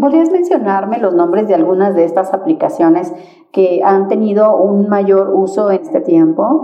¿Podrías mencionarme los nombres de algunas de estas aplicaciones que han tenido un mayor uso en este tiempo?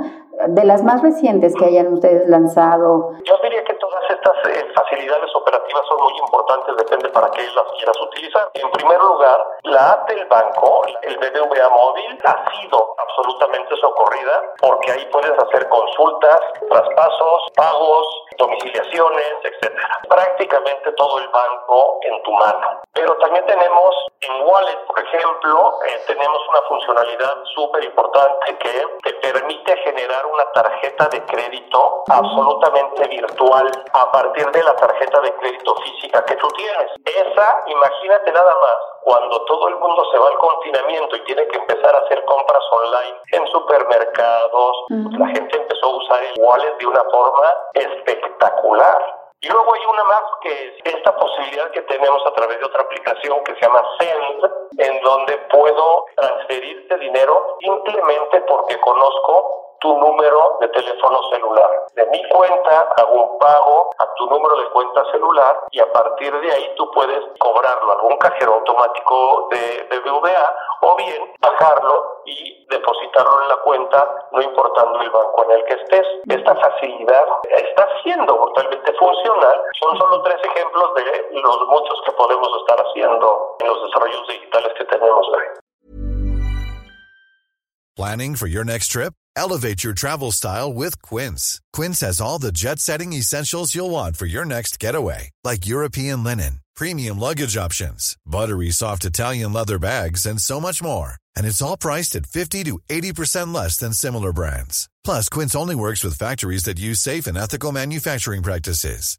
De las más recientes que hayan ustedes lanzado. Yo diría que todas estas eh, facilidades operativas son muy importantes, depende para qué las quieras utilizar. En primer lugar, la app del banco, el BBVA móvil, ha sido absolutamente socorrida porque ahí puedes hacer consultas, traspasos, pagos, domiciliaciones, etcétera. Prácticamente todo el banco en tu mano. Pero también tenemos en Wallet, por ejemplo, eh, tenemos una funcionalidad súper importante que te permite generar una tarjeta de crédito absolutamente virtual a partir de la tarjeta de crédito física que tú tienes. Esa, imagínate nada más, cuando todo el mundo se va al confinamiento y tiene que empezar a hacer compras online en supermercados, pues la gente empezó a usar el wallet de una forma espectacular. Y luego hay más que es esta posibilidad que tenemos a través de otra aplicación que se llama Send, en donde puedo transferirte dinero simplemente porque conozco tu número de teléfono celular. De mi cuenta hago un pago a tu número de cuenta celular y a partir de ahí tú puedes cobrarlo a algún cajero automático de, de BVA o bien bajarlo y depositarlo en la cuenta no importando el banco en el que estés. Esta facilidad está siendo totalmente funcional. Son solo tres ejemplos de los muchos que podemos estar haciendo en los desarrollos digitales que tenemos. Planning for your next trip? Elevate your travel style with Quince. Quince has all the jet setting essentials you'll want for your next getaway, like European linen, premium luggage options, buttery soft Italian leather bags, and so much more. And it's all priced at 50 to 80% less than similar brands. Plus, Quince only works with factories that use safe and ethical manufacturing practices.